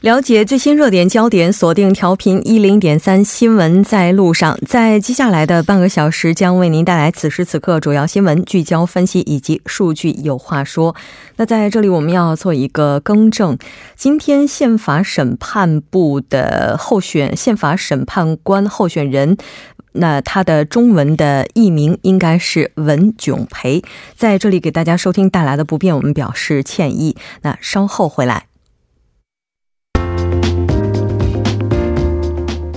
了解最新热点焦点，锁定调频一零点三新闻在路上。在接下来的半个小时，将为您带来此时此刻主要新闻聚焦分析以及数据有话说。那在这里，我们要做一个更正：今天宪法审判部的候选宪法审判官候选人，那他的中文的译名应该是文炯培。在这里给大家收听带来的不便，我们表示歉意。那稍后回来。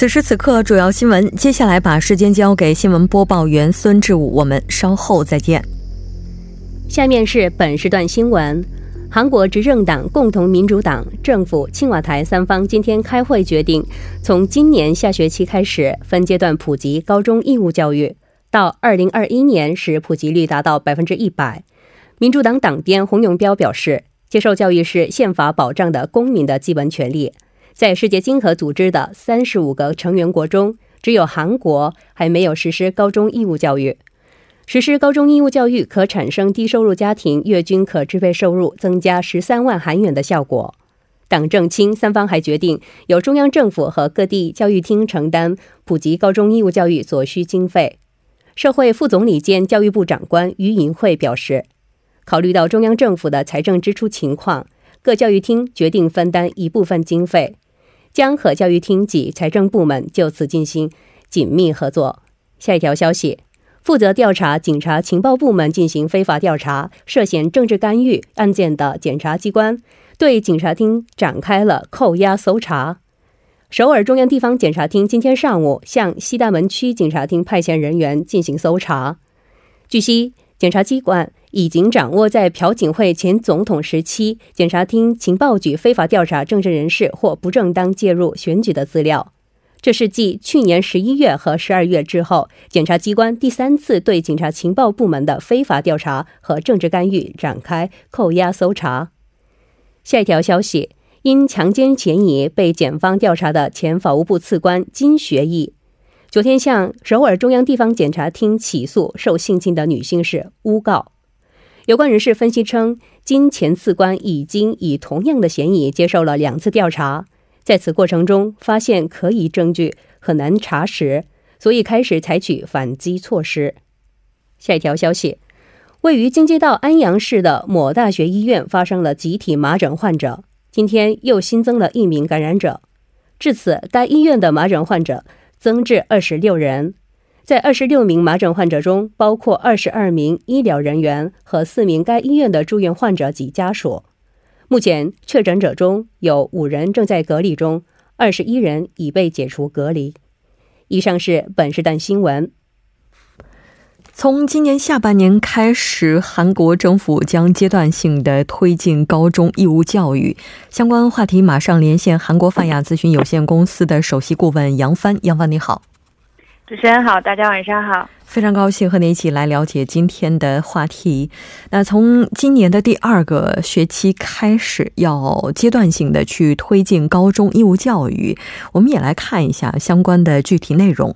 此时此刻，主要新闻。接下来把时间交给新闻播报员孙志武，我们稍后再见。下面是本时段新闻：韩国执政党共同民主党、政府、青瓦台三方今天开会决定，从今年下学期开始分阶段普及高中义务教育，到二零二一年时普及率达到百分之一百。民主党党鞭洪永标表示，接受教育是宪法保障的公民的基本权利。在世界经合组织的三十五个成员国中，只有韩国还没有实施高中义务教育。实施高中义务教育可产生低收入家庭月均可支配收入增加十三万韩元的效果。党政青三方还决定由中央政府和各地教育厅承担普及高中义务教育所需经费。社会副总理兼教育部长官于银慧表示，考虑到中央政府的财政支出情况，各教育厅决定分担一部分经费。将和教育厅及财政部门就此进行紧密合作。下一条消息：负责调查警察情报部门进行非法调查涉嫌政治干预案件的检察机关，对警察厅展开了扣押搜查。首尔中央地方检察厅今天上午向西大门区警察厅派遣人员进行搜查。据悉，检察机关。已经掌握在朴槿惠前总统时期，检察厅情报局非法调查政治人士或不正当介入选举的资料。这是继去年十一月和十二月之后，检察机关第三次对警察情报部门的非法调查和政治干预展开扣押搜查。下一条消息：因强奸嫌疑被检方调查的前法务部次官金学义。昨天向首尔中央地方检察厅起诉受性侵的女性是诬告。有关人士分析称，金前次官已经以同样的嫌疑接受了两次调查，在此过程中发现可疑证据很难查实，所以开始采取反击措施。下一条消息，位于京畿道安阳市的某大学医院发生了集体麻疹患者，今天又新增了一名感染者，至此该医院的麻疹患者增至二十六人。在二十六名麻疹患者中，包括二十二名医疗人员和四名该医院的住院患者及家属。目前，确诊者中有五人正在隔离中，二十一人已被解除隔离。以上是本时段新闻。从今年下半年开始，韩国政府将阶段性的推进高中义务教育。相关话题，马上连线韩国泛亚咨询有限公司的首席顾问杨帆。杨帆，你好。主持人好，大家晚上好，非常高兴和您一起来了解今天的话题。那从今年的第二个学期开始，要阶段性的去推进高中义务教育，我们也来看一下相关的具体内容。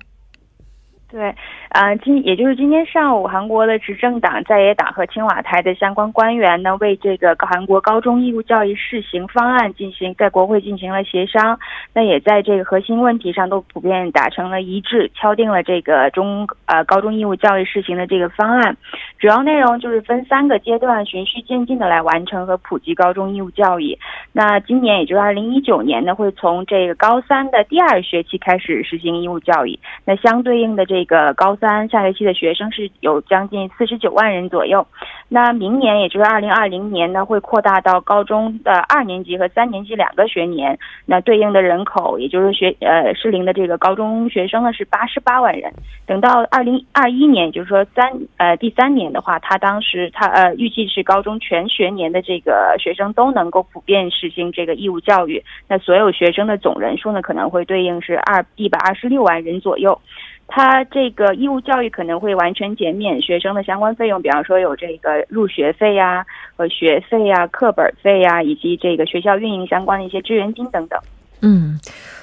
对。啊，今也就是今天上午，韩国的执政党在野党和青瓦台的相关官员呢，为这个韩国高中义务教育试行方案进行在国会进行了协商。那也在这个核心问题上都普遍达成了一致，敲定了这个中呃高中义务教育试行的这个方案。主要内容就是分三个阶段循序渐进的来完成和普及高中义务教育。那今年也就是二零一九年呢，会从这个高三的第二学期开始实行义务教育。那相对应的这个高三下学期的学生是有将近四十九万人左右。那明年也就是二零二零年呢，会扩大到高中的二年级和三年级两个学年。那对应的人口也就是学呃适龄的这个高中学生呢是八十八万人。等到二零二一年，也就是说三呃第三年的话，他当时他呃预计是高中全学年的这个学生都能够普遍是实行这个义务教育。那所有学生的总人数呢，可能会对应是二一百二十六万人左右。他这个义务教育可能会完全减免学生的相关费用，比方说有这个入学费呀、和学费呀、课本费呀，以及这个学校运营相关的一些支援金等等。嗯，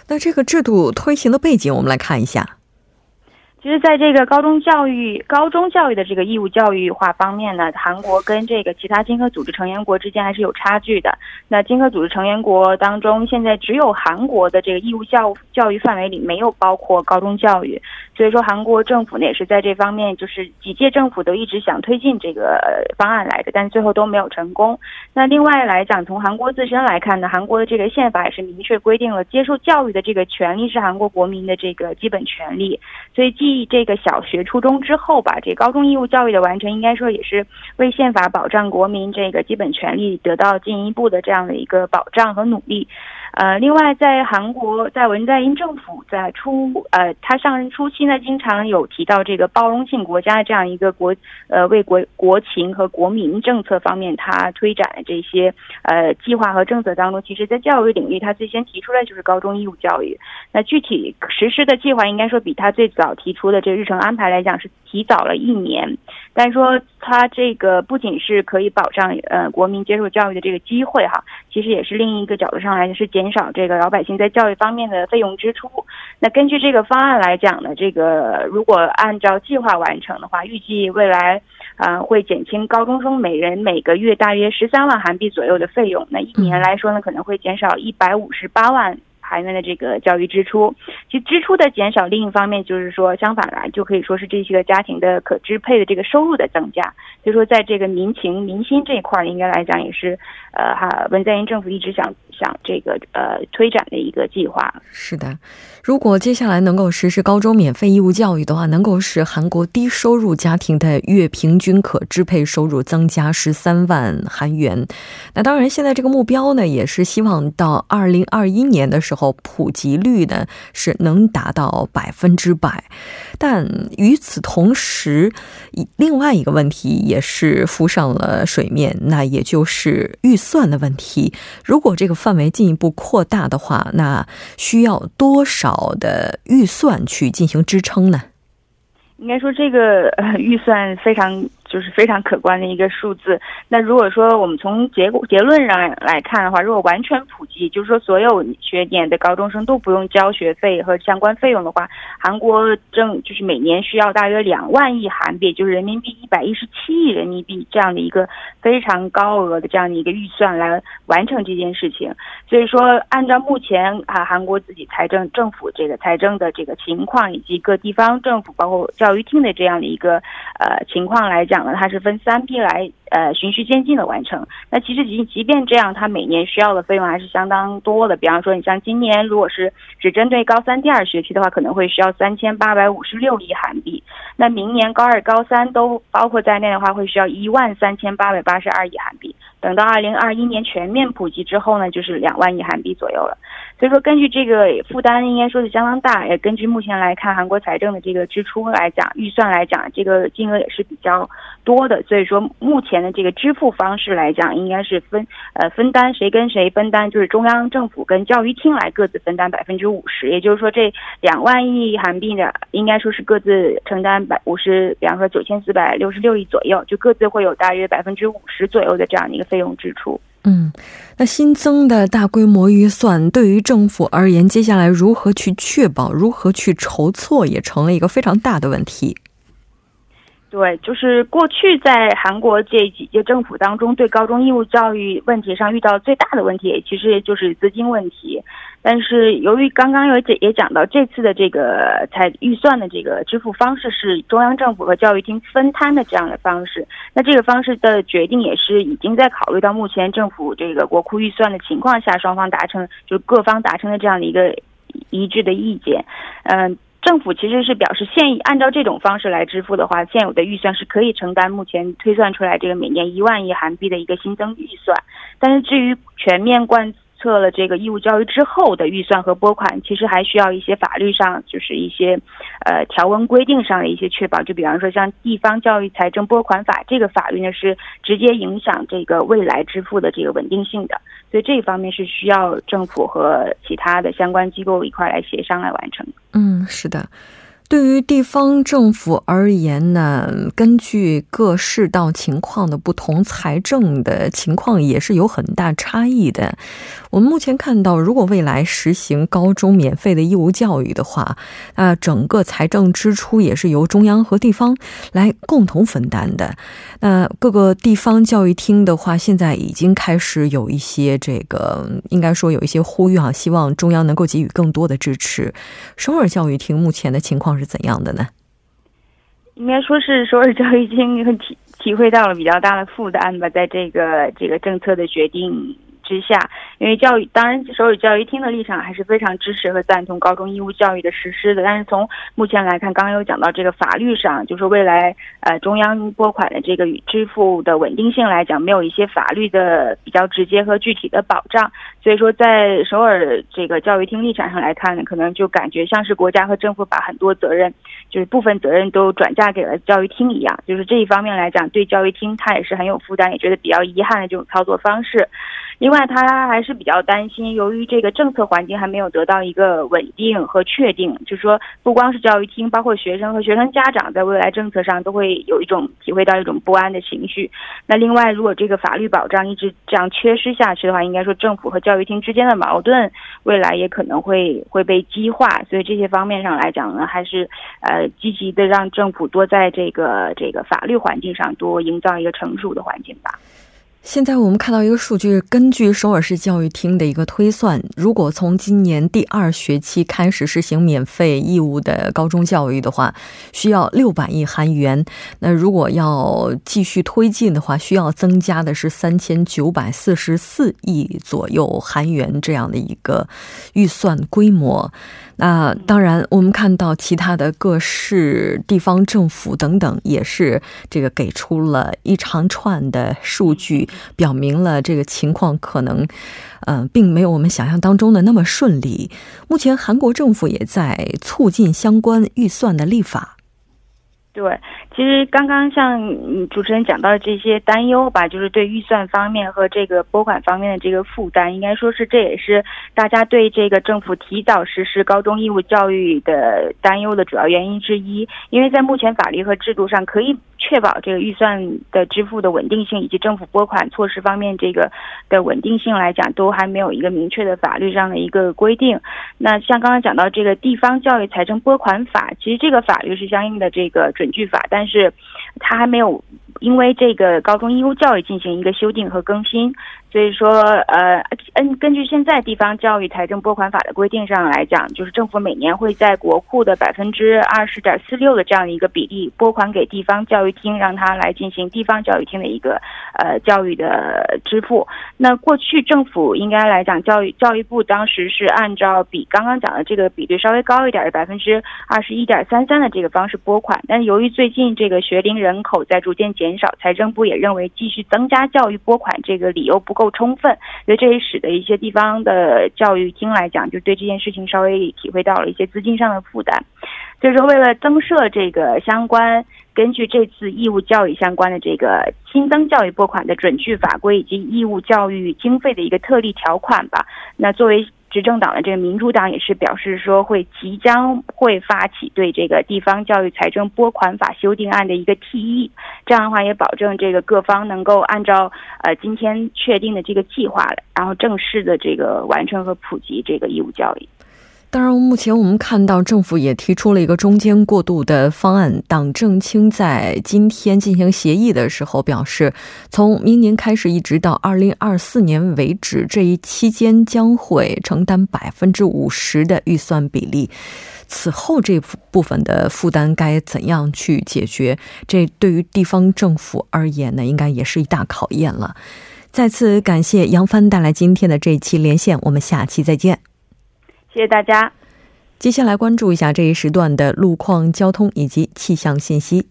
那这个制度推行的背景，我们来看一下。其实，在这个高中教育、高中教育的这个义务教育化方面呢，韩国跟这个其他经合组织成员国之间还是有差距的。那经合组织成员国当中，现在只有韩国的这个义务教教育范围里没有包括高中教育，所以说韩国政府呢也是在这方面，就是几届政府都一直想推进这个方案来的，但最后都没有成功。那另外来讲，从韩国自身来看呢，韩国的这个宪法也是明确规定了，接受教育的这个权利是韩国国民的这个基本权利，所以既这个小学、初中之后吧，这高中义务教育的完成，应该说也是为宪法保障国民这个基本权利得到进一步的这样的一个保障和努力。呃，另外，在韩国，在文在寅政府在初呃他上任初期呢，经常有提到这个包容性国家这样一个国呃为国国情和国民政策方面，他推展的这些呃计划和政策当中，其实在教育领域，他最先提出来就是高中义务教育。那具体实施的计划，应该说比他最早提出的这日程安排来讲是提早了一年。但是说他这个不仅是可以保障呃国民接受教育的这个机会哈，其实也是另一个角度上来是减。减少这个老百姓在教育方面的费用支出。那根据这个方案来讲呢，这个如果按照计划完成的话，预计未来啊会减轻高中生每人每个月大约十三万韩币左右的费用。那一年来说呢，可能会减少一百五十八万。韩元的这个教育支出，其支出的减少，另一方面就是说，相反来就可以说是这些个家庭的可支配的这个收入的增加。所以说，在这个民情民心这一块儿，应该来讲也是，呃，哈文在寅政府一直想想这个呃推展的一个计划。是的。如果接下来能够实施高中免费义务教育的话，能够使韩国低收入家庭的月平均可支配收入增加十三万韩元。那当然，现在这个目标呢，也是希望到二零二一年的时候，普及率呢是能达到百分之百。但与此同时，另外一个问题也是浮上了水面，那也就是预算的问题。如果这个范围进一步扩大的话，那需要多少？的预算去进行支撑呢？应该说，这个预算非常。就是非常可观的一个数字。那如果说我们从结果结论上来看的话，如果完全普及，就是说所有学年的高中生都不用交学费和相关费用的话，韩国政就是每年需要大约两万亿韩币，就是人民币一百一十七亿人民币这样的一个非常高额的这样的一个预算来完成这件事情。所以说，按照目前啊韩国自己财政政府这个财政的这个情况，以及各地方政府包括教育厅的这样的一个呃情况来讲。它是分三批来，呃，循序渐进的完成。那其实即即便这样，它每年需要的费用还是相当多的。比方说，你像今年如果是只针对高三第二学期的话，可能会需要三千八百五十六亿韩币。那明年高二、高三都包括在内的话，会需要一万三千八百八十二亿韩币。等到二零二一年全面普及之后呢，就是两万亿韩币左右了。所以说，根据这个负担，应该说是相当大。也根据目前来看，韩国财政的这个支出来讲，预算来讲，这个金额也是比较多的。所以说，目前的这个支付方式来讲，应该是分呃分担谁跟谁分担，就是中央政府跟教育厅来各自分担百分之五十。也就是说，这两万亿韩币的，应该说是各自承担百五十，比方说九千四百六十六亿左右，就各自会有大约百分之五十左右的这样的一个费用支出。嗯，那新增的大规模预算对于政府而言，接下来如何去确保、如何去筹措，也成了一个非常大的问题。对，就是过去在韩国这几届政府当中，对高中义务教育问题上遇到最大的问题，其实就是资金问题。但是由于刚刚有也也讲到，这次的这个财预算的这个支付方式是中央政府和教育厅分摊的这样的方式，那这个方式的决定也是已经在考虑到目前政府这个国库预算的情况下，双方达成就是各方达成的这样的一个一致的意见，嗯。政府其实是表示，现按照这种方式来支付的话，现有的预算是可以承担目前推算出来这个每年一万亿韩币的一个新增预算。但是至于全面贯测了这个义务教育之后的预算和拨款，其实还需要一些法律上就是一些呃条文规定上的一些确保。就比方说像《地方教育财政拨款法》这个法律呢，是直接影响这个未来支付的这个稳定性的。所以这一方面是需要政府和其他的相关机构一块来协商来完成。嗯，是的。对于地方政府而言呢，根据各市道情况的不同，财政的情况也是有很大差异的。我们目前看到，如果未来实行高中免费的义务教育的话，那整个财政支出也是由中央和地方来共同分担的。那各个地方教育厅的话，现在已经开始有一些这个，应该说有一些呼吁啊，希望中央能够给予更多的支持。首尔教育厅目前的情况是。是怎样的呢？应该说是首尔教育厅体体会到了比较大的负担吧，在这个这个政策的决定。之下，因为教育当然首尔教育厅的立场还是非常支持和赞同高中义务教育的实施的。但是从目前来看，刚刚有讲到这个法律上，就是未来呃中央拨款的这个支付的稳定性来讲，没有一些法律的比较直接和具体的保障。所以说，在首尔这个教育厅立场上来看呢，可能就感觉像是国家和政府把很多责任，就是部分责任都转嫁给了教育厅一样。就是这一方面来讲，对教育厅他也是很有负担，也觉得比较遗憾的这种操作方式。另外，他还是比较担心，由于这个政策环境还没有得到一个稳定和确定，就是说，不光是教育厅，包括学生和学生家长，在未来政策上都会有一种体会到一种不安的情绪。那另外，如果这个法律保障一直这样缺失下去的话，应该说政府和教育厅之间的矛盾，未来也可能会会被激化。所以这些方面上来讲呢，还是呃积极的让政府多在这个这个法律环境上多营造一个成熟的环境吧。现在我们看到一个数据，根据首尔市教育厅的一个推算，如果从今年第二学期开始实行免费义务的高中教育的话，需要六百亿韩元。那如果要继续推进的话，需要增加的是三千九百四十四亿左右韩元这样的一个预算规模。啊当然，我们看到其他的各市、地方政府等等，也是这个给出了一长串的数据，表明了这个情况可能，呃，并没有我们想象当中的那么顺利。目前，韩国政府也在促进相关预算的立法。对，其实刚刚像主持人讲到的这些担忧吧，就是对预算方面和这个拨款方面的这个负担，应该说是这也是大家对这个政府提早实施高中义务教育的担忧的主要原因之一。因为在目前法律和制度上可以确保这个预算的支付的稳定性，以及政府拨款措施方面这个的稳定性来讲，都还没有一个明确的法律上的一个规定。那像刚刚讲到这个地方教育财政拨款法，其实这个法律是相应的这个。准据法，但是它还没有因为这个高中义务教育进行一个修订和更新。所以说，呃，嗯，根据现在地方教育财政拨款法的规定上来讲，就是政府每年会在国库的百分之二十点四六的这样一个比例拨款给地方教育厅，让他来进行地方教育厅的一个呃教育的支付。那过去政府应该来讲，教育教育部当时是按照比刚刚讲的这个比例稍微高一点的百分之二十一点三三的这个方式拨款，但由于最近这个学龄人口在逐渐减少，财政部也认为继续增加教育拨款这个理由不。够充分，所以这也使得一些地方的教育厅来讲，就对这件事情稍微体会到了一些资金上的负担。所以说，为了增设这个相关根据这次义务教育相关的这个新增教育拨款的准据法规以及义务教育经费的一个特例条款吧，那作为。执政党的这个民主党也是表示说，会即将会发起对这个地方教育财政拨款法修订案的一个提议，这样的话也保证这个各方能够按照呃今天确定的这个计划，然后正式的这个完成和普及这个义务教育。当然，目前我们看到政府也提出了一个中间过渡的方案。党政青在今天进行协议的时候表示，从明年开始一直到二零二四年为止，这一期间将会承担百分之五十的预算比例。此后这部分的负担该怎样去解决？这对于地方政府而言呢，应该也是一大考验了。再次感谢杨帆带来今天的这一期连线，我们下期再见。谢谢大家。接下来关注一下这一时段的路况、交通以及气象信息。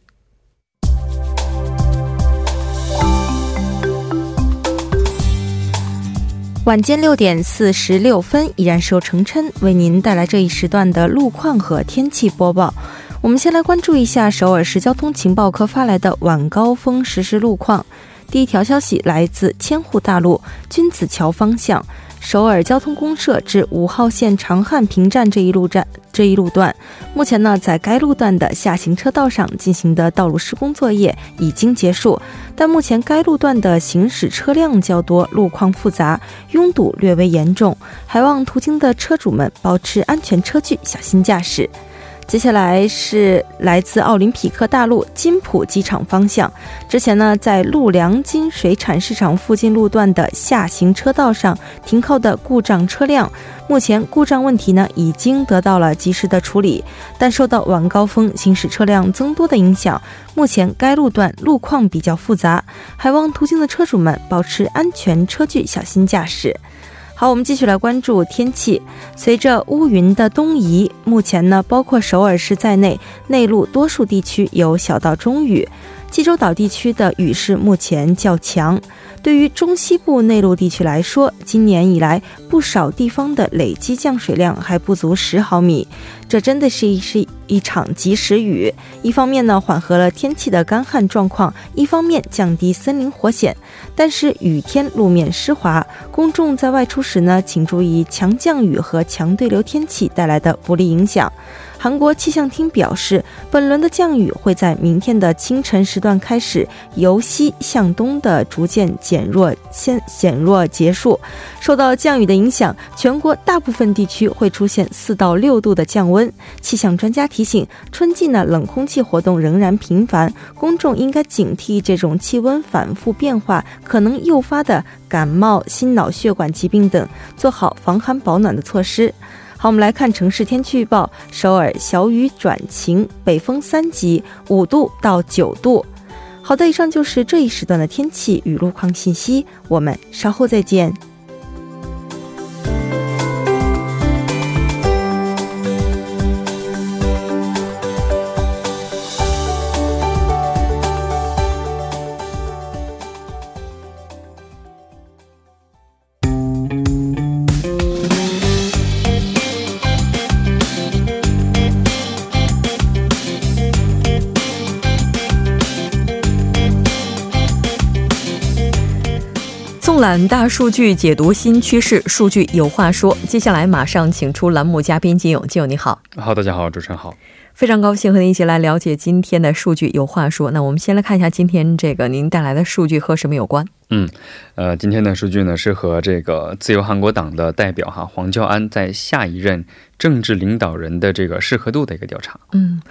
晚间六点四十六分，依然是由程琛为您带来这一时段的路况和天气播报。我们先来关注一下首尔市交通情报科发来的晚高峰实时路况。第一条消息来自千户大路君子桥方向。首尔交通公社至五号线长汉平站这一路站这一路段，目前呢，在该路段的下行车道上进行的道路施工作业已经结束，但目前该路段的行驶车辆较多，路况复杂，拥堵略微严重，还望途经的车主们保持安全车距，小心驾驶。接下来是来自奥林匹克大陆金浦机场方向。之前呢，在陆良金水产市场附近路段的下行车道上停靠的故障车辆，目前故障问题呢已经得到了及时的处理，但受到晚高峰行驶车辆增多的影响，目前该路段路况比较复杂，还望途经的车主们保持安全车距，小心驾驶。好，我们继续来关注天气。随着乌云的东移，目前呢，包括首尔市在内，内陆多数地区有小到中雨。济州岛地区的雨势目前较强。对于中西部内陆地区来说，今年以来不少地方的累积降水量还不足十毫米，这真的是一是一场及时雨。一方面呢，缓和了天气的干旱状况；一方面降低森林火险。但是雨天路面湿滑，公众在外出时呢，请注意强降雨和强对流天气带来的不利影响。韩国气象厅表示，本轮的降雨会在明天的清晨时段开始，由西向东的逐渐减弱，先减弱结束。受到降雨的影响，全国大部分地区会出现四到六度的降温。气象专家提醒，春季呢冷空气活动仍然频繁，公众应该警惕这种气温反复变化可能诱发的感冒、心脑血管疾病等，做好防寒保暖的措施。好，我们来看城市天气预报：首尔小雨转晴，北风三级，五度到九度。好的，以上就是这一时段的天气与路况信息，我们稍后再见。览大数据解读新趋势，数据有话说。接下来马上请出栏目嘉宾金勇，金勇你好。好，大家好，主持人好。非常高兴和您一起来了解今天的数据有话说。那我们先来看一下今天这个您带来的数据和什么有关？嗯，呃，今天的数据呢是和这个自由韩国党的代表哈黄教安在下一任政治领导人的这个适合度的一个调查。嗯，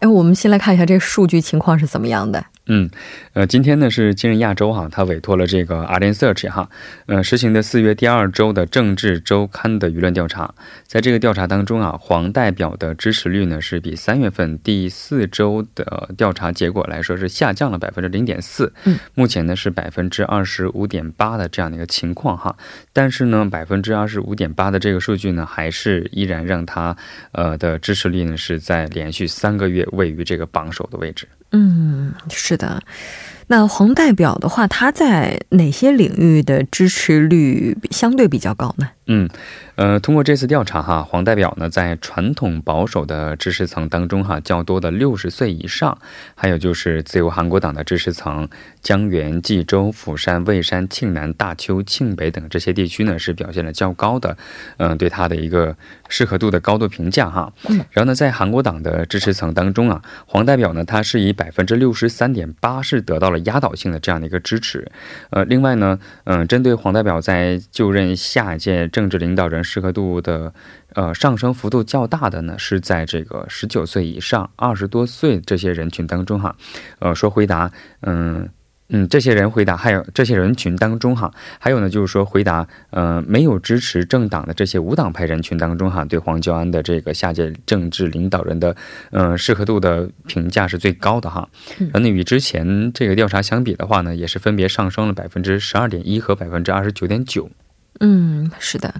哎，我们先来看一下这个数据情况是怎么样的。嗯，呃，今天呢是今日亚洲哈，他委托了这个 a r d e n Search 哈，呃，实行的四月第二周的政治周刊的舆论调查，在这个调查当中啊，黄代表的支持率呢是比三月份第四周的调查结果来说是下降了百分之零点四，嗯，目前呢是百分之二十五点八的这样的一个情况哈，但是呢百分之二十五点八的这个数据呢，还是依然让他呃的支持率呢是在连续三个月位于这个榜首的位置。嗯，是的。那黄代表的话，他在哪些领域的支持率相对比较高呢？嗯。呃，通过这次调查哈，黄代表呢在传统保守的知识层当中哈，较多的六十岁以上，还有就是自由韩国党的知识层，江原、济州、釜山、蔚山、庆南、大邱、庆北等这些地区呢，是表现了较高的，嗯，对他的一个适合度的高度评价哈。然后呢，在韩国党的支持层当中啊，黄代表呢，他是以百分之六十三点八是得到了压倒性的这样的一个支持。呃，另外呢，嗯，针对黄代表在就任下一届政治领导人适合度的呃上升幅度较大的呢，是在这个十九岁以上、二十多岁这些人群当中哈，呃，说回答，嗯。嗯，这些人回答，还有这些人群当中哈，还有呢，就是说回答，呃，没有支持政党的这些无党派人群当中哈，对黄教安的这个下届政治领导人的，呃，适合度的评价是最高的哈。那与之前这个调查相比的话呢，也是分别上升了百分之十二点一和百分之二十九点九。嗯，是的。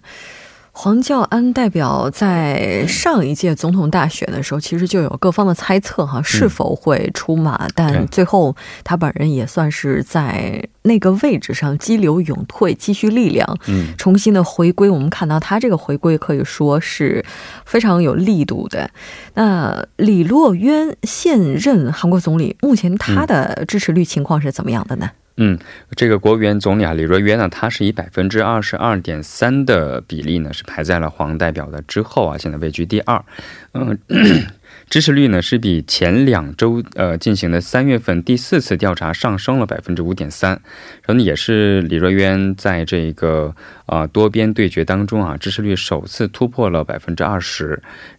黄教安代表在上一届总统大选的时候，其实就有各方的猜测哈，是否会出马？但最后他本人也算是在那个位置上激流勇退，积蓄力量，嗯，重新的回归。我们看到他这个回归可以说是非常有力度的。那李洛渊现任韩国总理，目前他的支持率情况是怎么样的呢？嗯，嗯这个国务院总理啊，李若约呢，他是以百分之二十二点三的比例呢，是排在了黄代表的之后啊，现在位居第二。嗯。支持率呢是比前两周呃进行的三月份第四次调查上升了百分之五点三，然后呢也是李若渊在这个啊多边对决当中啊支持率首次突破了百分之二十，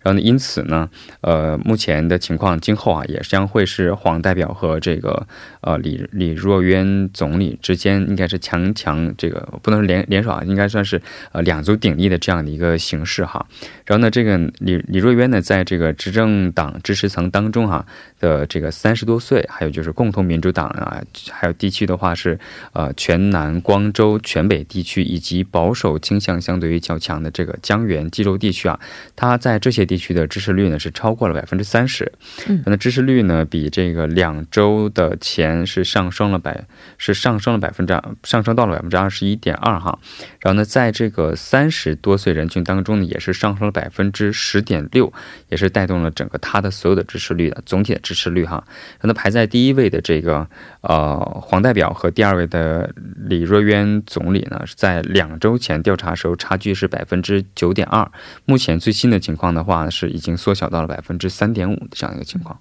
然后呢因此呢呃目前的情况今后啊也将会是黄代表和这个呃李李若渊总理之间应该是强强这个不能说联联手啊应该算是呃两足鼎立的这样的一个形式哈，然后呢这个李李若渊呢在这个执政。党支持层当中哈的这个三十多岁，还有就是共同民主党啊，还有地区的话是呃全南光州、全北地区以及保守倾向相对于较强的这个江原冀州地区啊，它在这些地区的支持率呢是超过了百分之三十，嗯，那支持率呢比这个两周的前是上升了百是上升了百分之上升到了百分之二十一点二哈，然后呢在这个三十多岁人群当中呢也是上升了百分之十点六，也是带动了整个。他的所有的支持率的总体的支持率哈，那排在第一位的这个呃黄代表和第二位的李若渊总理呢，是在两周前调查时候差距是百分之九点二，目前最新的情况的话是已经缩小到了百分之三点五这样一个情况。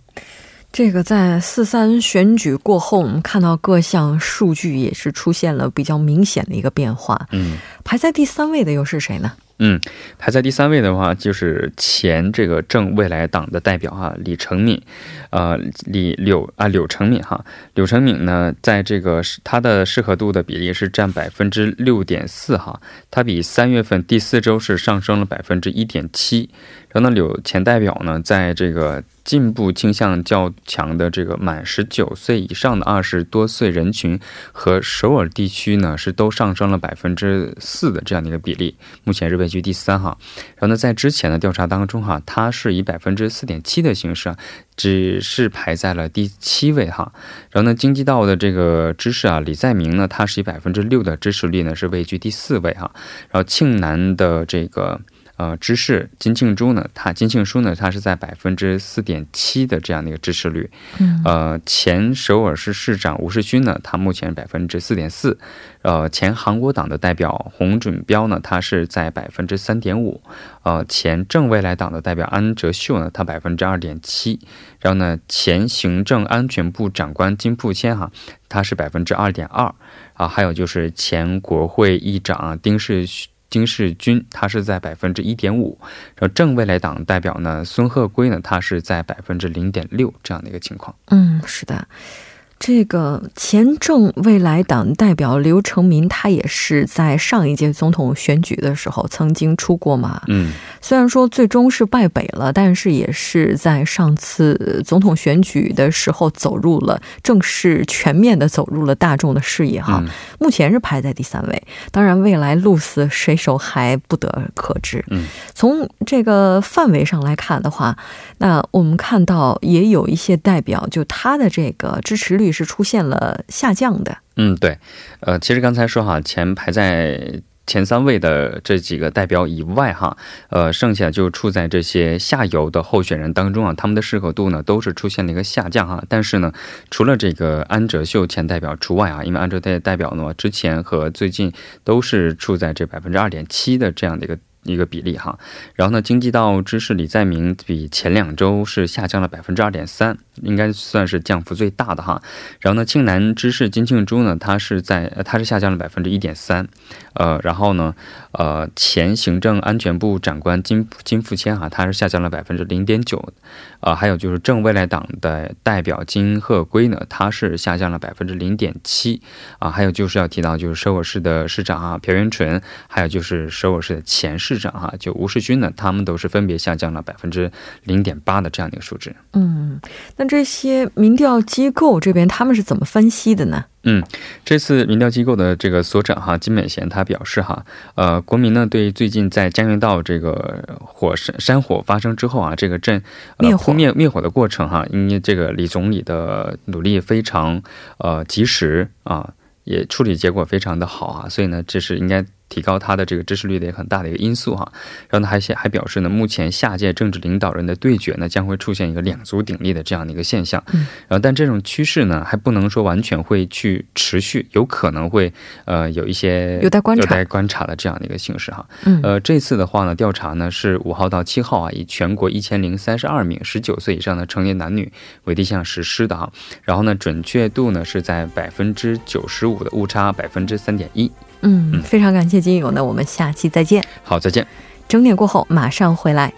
这个在四三选举过后，我们看到各项数据也是出现了比较明显的一个变化。嗯，排在第三位的又是谁呢？嗯，排在第三位的话，就是前这个正未来党的代表哈，李成敏，呃，李柳啊，柳成敏哈，柳成敏呢，在这个他的适合度的比例是占百分之六点四哈，他比三月份第四周是上升了百分之一点七。然后呢，柳前代表呢，在这个进步倾向较强的这个满十九岁以上的二十多岁人群和首尔地区呢，是都上升了百分之四的这样的一个比例，目前是位居第三哈。然后呢，在之前的调查当中哈，它是以百分之四点七的形式啊，只是排在了第七位哈。然后呢，京畿道的这个知识啊，李在明呢，他是以百分之六的支持率呢，是位居第四位哈。然后庆南的这个。呃，知识金庆珠呢，他金庆书呢，他是在百分之四点七的这样的一个支持率。嗯，呃，前首尔市市长吴世勋呢，他目前百分之四点四。呃，前韩国党的代表洪准标呢，他是在百分之三点五。呃，前正未来党的代表安哲秀呢，他百分之二点七。然后呢，前行政安全部长官金富谦哈，他是百分之二点二。啊，还有就是前国会议长丁世。金世军，他是在百分之一点五，然后正未来党代表呢，孙鹤圭呢，他是在百分之零点六这样的一个情况。嗯，是的。这个前政未来党代表刘成民，他也是在上一届总统选举的时候曾经出过马。嗯，虽然说最终是败北了，但是也是在上次总统选举的时候走入了正式全面的走入了大众的视野哈。目前是排在第三位，当然未来鹿死谁手还不得可知。嗯，从这个范围上来看的话，那我们看到也有一些代表，就他的这个支持率。是出现了下降的。嗯，对，呃，其实刚才说哈，前排在前三位的这几个代表以外哈，呃，剩下就处在这些下游的候选人当中啊，他们的适合度呢都是出现了一个下降哈。但是呢，除了这个安哲秀前代表除外啊，因为安哲代代表呢之前和最近都是处在这百分之二点七的这样的一个。一个比例哈，然后呢，经济道知识李在明比前两周是下降了百分之二点三，应该算是降幅最大的哈。然后呢，庆南知事金庆珠呢，他是在他是下降了百分之一点三，呃，然后呢，呃，前行政安全部长官金金富谦哈，他是下降了百分之零点九，呃，还有就是正未来党的代表金鹤圭呢，他是下降了百分之零点七，啊，还有就是要提到就是首尔市的市长啊朴元淳，还有就是首尔市的前市长哈就吴世勋呢，他们都是分别下降了百分之零点八的这样的一个数值。嗯，那这些民调机构这边他们是怎么分析的呢？嗯，这次民调机构的这个所长哈金美贤他表示哈，呃，国民呢对最近在江原道这个火山山火发生之后啊，这个镇灭火灭灭火的过程哈，因为这个李总理的努力非常呃及时啊，也处理结果非常的好啊，所以呢，这是应该。提高他的这个支持率的一个很大的一个因素哈，然后呢还还表示呢，目前下届政治领导人的对决呢将会出现一个两足鼎立的这样的一个现象，嗯，然后但这种趋势呢还不能说完全会去持续，有可能会呃有一些有待观察。有待观察的这样的一个形式哈，嗯，呃这次的话呢调查呢是五号到七号啊，以全国一千零三十二名十九岁以上的成年男女为对象实施的哈，然后呢准确度呢是在百分之九十五的误差百分之三点一。嗯，非常感谢金勇，那我们下期再见。好，再见。整点过后马上回来。